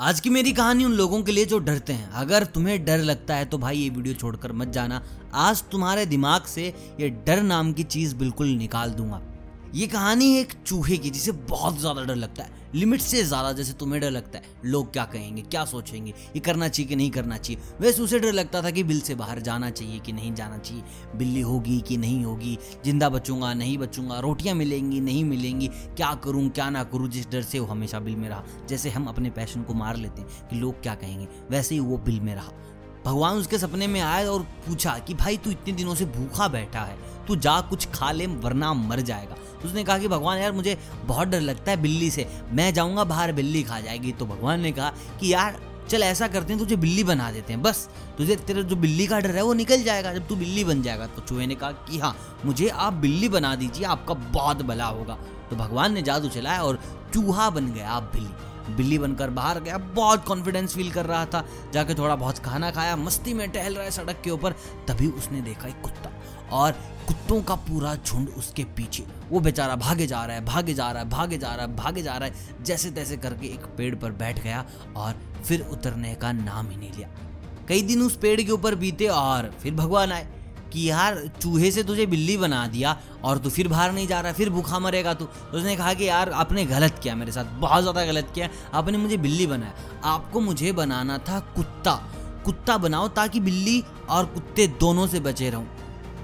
आज की मेरी कहानी उन लोगों के लिए जो डरते हैं। अगर तुम्हें डर लगता है तो भाई ये वीडियो छोड़कर मत जाना। आज तुम्हारे दिमाग से ये डर नाम की चीज़ बिल्कुल निकाल दूँगा। ये कहानी है एक चूहे की, जिसे बहुत ज़्यादा डर लगता है। लिमिट से ज़्यादा जैसे तुम्हें डर लगता है। लोग क्या कहेंगे, क्या सोचेंगे? ये करना चाहिए कि नहीं करना चाहिए? वैसे उसे डर लगता था कि बिल से बाहर जाना चाहिए कि नहीं जाना चाहिए। बिल्ली होगी कि नहीं होगी? ज़िंदा बचूँगा, नहीं बचूँगा? रोटियाँ मिलेंगी, नहीं मिलेंगी? क्या करूँ, क्या ना करूँ? जिस डर से वो हमेशा बिल में रहा। जैसे हम अपने पैशन को मार लेते हैं कि लोग क्या कहेंगे, वैसे ही वो बिल में रहा। भगवान उसके सपने में आए और पूछा कि, भाई, तू इतने दिनों से भूखा बैठा है। तू जा, कुछ खा ले, वरना मर जाएगा। उसने कहा कि, भगवान, यार, मुझे बहुत डर लगता है बिल्ली से। मैं जाऊँगा, बाहर बिल्ली खा जाएगी। तो भगवान ने कहा कि, यार, चल, ऐसा करते हैं, तुझे बिल्ली बना देते हैं, बस। तुझे, तेरा जो बिल्ली का डर है, वो निकल जाएगा। जब तू बिल्ली बन जाएगा। तो चूहे ने कहा कि हाँ मुझे आप बिल्ली बना दीजिए, आपका बहुत भला होगा। तो भगवान ने जादू चलाया और चूहा बन गया आप बिल्ली। बिल्ली बनकर बाहर गया, बहुत कॉन्फिडेंस फील कर रहा था। जाके थोड़ा बहुत खाना खाया, मस्ती में टहल रहा है सड़क के ऊपर। तभी उसने देखा एक कुत्ता। और कुत्तों का पूरा झुंड उसके पीछे। वो बेचारा भागे जा रहा है, भागे जा रहा है, भागे जा रहा है, भागे जा रहा है, जैसे तैसे करके एक पेड़ पर बैठ गया और फिर उतरने का नाम ही नहीं लिया। कई दिन उस पेड़ के ऊपर बीते और फिर भगवान आए कि यार, चूहे से तुझे बिल्ली बना दिया और तू फिर बाहर नहीं जा रहा, फिर भूखा मरेगा तू। तो उसने कहा कि यार, आपने गलत किया मेरे साथ, बहुत ज़्यादा गलत किया, आपने मुझे बिल्ली बनाया। आपको मुझे बनाना था कुत्ता। कुत्ता बनाओ ताकि बिल्ली और कुत्ते दोनों से बचे रहूँ।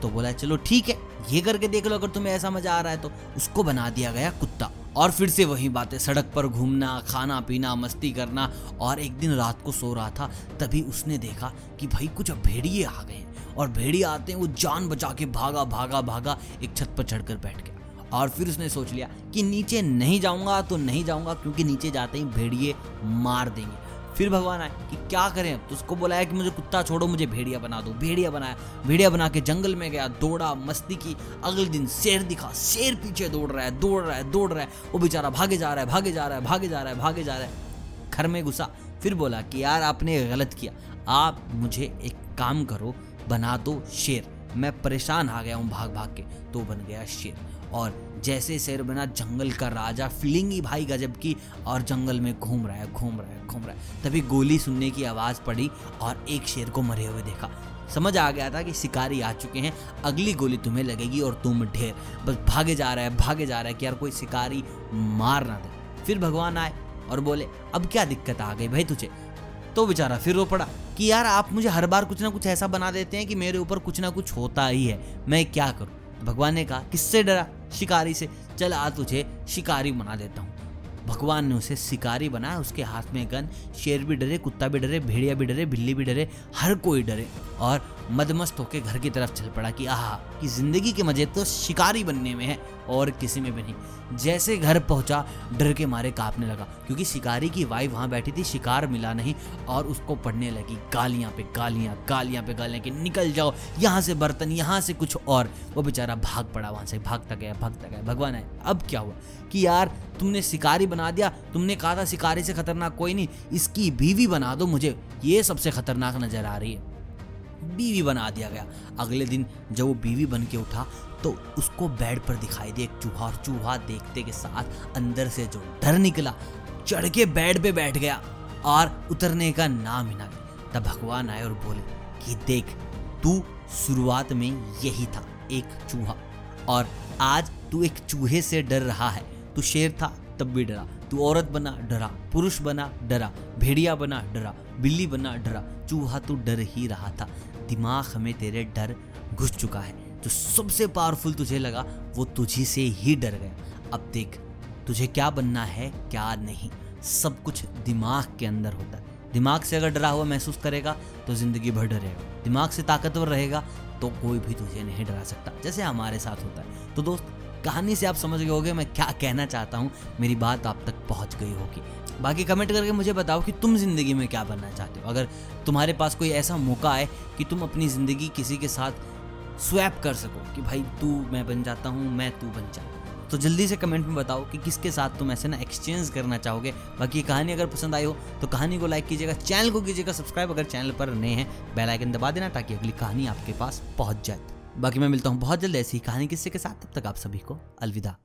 तो बोला, चलो ठीक है, ये करके देख लो, अगर तुम्हें ऐसा मज़ा आ रहा है तो। उसको बना दिया गया कुत्ता। और फिर से वही बातें, सड़क पर घूमना, खाना पीना, मस्ती करना, और एक दिन रात को सो रहा था, तभी उसने देखा कि भाई कुछ भेड़िए आ गए और भेड़िए आते हैं, वो जान बचा के भागा भागा भागा, एक छत पर चढ़कर बैठ गया। और फिर उसने सोच लिया कि नीचे नहीं जाऊँगा तो नहीं जाऊँगा, क्योंकि नीचे जाते ही भेड़िए मार देंगे। फिर भगवान आए कि क्या करें? तो उसको बोलाया कि मुझे कुत्ता छोड़ो, मुझे भेड़िया बना दो। भेड़िया बनाया। भेड़िया बना के जंगल में गया, दौड़ा, मस्ती की। अगले दिन शेर दिखा, शेर पीछे दौड़ रहा है, दौड़ रहा है, दौड़ रहा है। वो बेचारा भागे जा रहा है, भागे जा रहा है, भागे जा रहा है, भागे जा रहा है। घर में घुसा, फिर बोला कि यार, आपने गलत किया। आप मुझे एक काम करो, बना दो शेर। मैं परेशान आ गया हूँ भाग भाग के। तो बन गया शेर। और जैसे शेर बना जंगल का राजा फीलिंग ही भाई गजब की, और जंगल में घूम रहा है, घूम रहा है, घूम रहा है। तभी गोली सुनने की आवाज़ पड़ी और एक शेर को मरे हुए देखा। समझ आ गया था कि शिकारी आ चुके हैं, अगली गोली तुम्हें लगेगी और तुम ढेर। बस भागे जा रहा है, भागे जा रहा है कि यार कोई शिकारी मार ना दे। फिर भगवान आए और बोले, अब क्या दिक्कत आ गई भाई तुझे? तो बेचारा फिर रो पड़ा कि यार आप मुझे हर बार कुछ ना कुछ ऐसा बना देते हैं कि मेरे ऊपर कुछ ना कुछ होता ही है, मैं क्या करूँ? भगवान ने कहा, किससे डरा? शिकारी से, चल आ तुझे शिकारी बना देता हूँ। भगवान ने उसे शिकारी बनाया, उसके हाथ में गन, शेर भी डरे, कुत्ता भी डरे, भेड़िया भी डरे, बिल्ली भी डरे, हर कोई डरे। और मदमस्त होकर घर की तरफ़ चल पड़ा कि आह, कि ज़िंदगी के मज़े तो शिकारी बनने में है और किसी में भी नहीं। जैसे घर पहुँचा, डर के मारे कांपने लगा, क्योंकि शिकारी की वाइफ वहाँ बैठी थी, शिकार मिला नहीं और उसको पढ़ने लगी, गालियाँ पे गालियाँ गालियाँ पे गालियाँ कि निकल जाओ, यहाँ से बर्तन, यहाँ से कुछ और। वो बेचारा भाग पड़ा वहाँ से, भागता गया भागता गया। भगवान है अब क्या हुआ? कि यार, तुमने शिकारी बना दिया, तुमने कहा था शिकारी से खतरनाक कोई नहीं, इसकी बीवी बना दो मुझे, ये सबसे खतरनाक नज़र आ रही है। बीवी बना दिया गया। अगले दिन जब वो बीवी बन के उठा तो उसको बेड पर दिखाई दे एक चूहा, और चूहा देखते के साथ अंदर से जो डर निकला, चढ़ के बेड पे बैठ गया और उतरने का नाम ही ना तब भगवान आए और बोले कि देख, तू शुरुआत में यही था, एक चूहा, और आज तू एक चूहे से डर रहा है। तू शेर था, तब भी डरा। तू औरत बना, डरा। पुरुष बना, डरा। भेड़िया बना, डरा। बिल्ली बना, डरा। चूहा तू डर ही रहा था। दिमाग में तेरे डर घुस चुका है। जो सबसे पावरफुल तुझे लगा, वो तुझी से ही डर गया। अब देख, तुझे क्या बनना है, क्या नहीं। सब कुछ दिमाग के अंदर होता है। दिमाग से अगर डरा हुआ महसूस करेगा तो ज़िंदगी भर डरेगा। दिमाग से ताकतवर रहेगा तो कोई भी तुझे नहीं डरा सकता। जैसे हमारे साथ होता है। तो दोस्त कहानी से आप समझ गए होगे मैं क्या कहना चाहता हूँ। मेरी बात आप तक पहुँच गई होगी। बाकी कमेंट करके मुझे बताओ कि तुम ज़िंदगी में क्या बनना चाहते हो। अगर तुम्हारे पास कोई ऐसा मौका है कि तुम अपनी ज़िंदगी किसी के साथ स्वैप कर सको कि भाई तू मैं बन जाता हूँ, मैं तू बन जा। तो जल्दी से कमेंट में बताओ कि किसके साथ तुम ऐसे ना एक्सचेंज करना चाहोगे। बाकी ये कहानी अगर पसंद आई हो तो कहानी को लाइक कीजिएगा चैनल को कीजिएगा सब्सक्राइब अगर चैनल पर नए हैं बेल आइकन दबा देना ताकि अगली कहानी आपके पास पहुँच जाए। बाकी मैं मिलता हूँ बहुत जल्द ऐसी कहानी किस्से के साथ। तब तक आप सभी को अलविदा।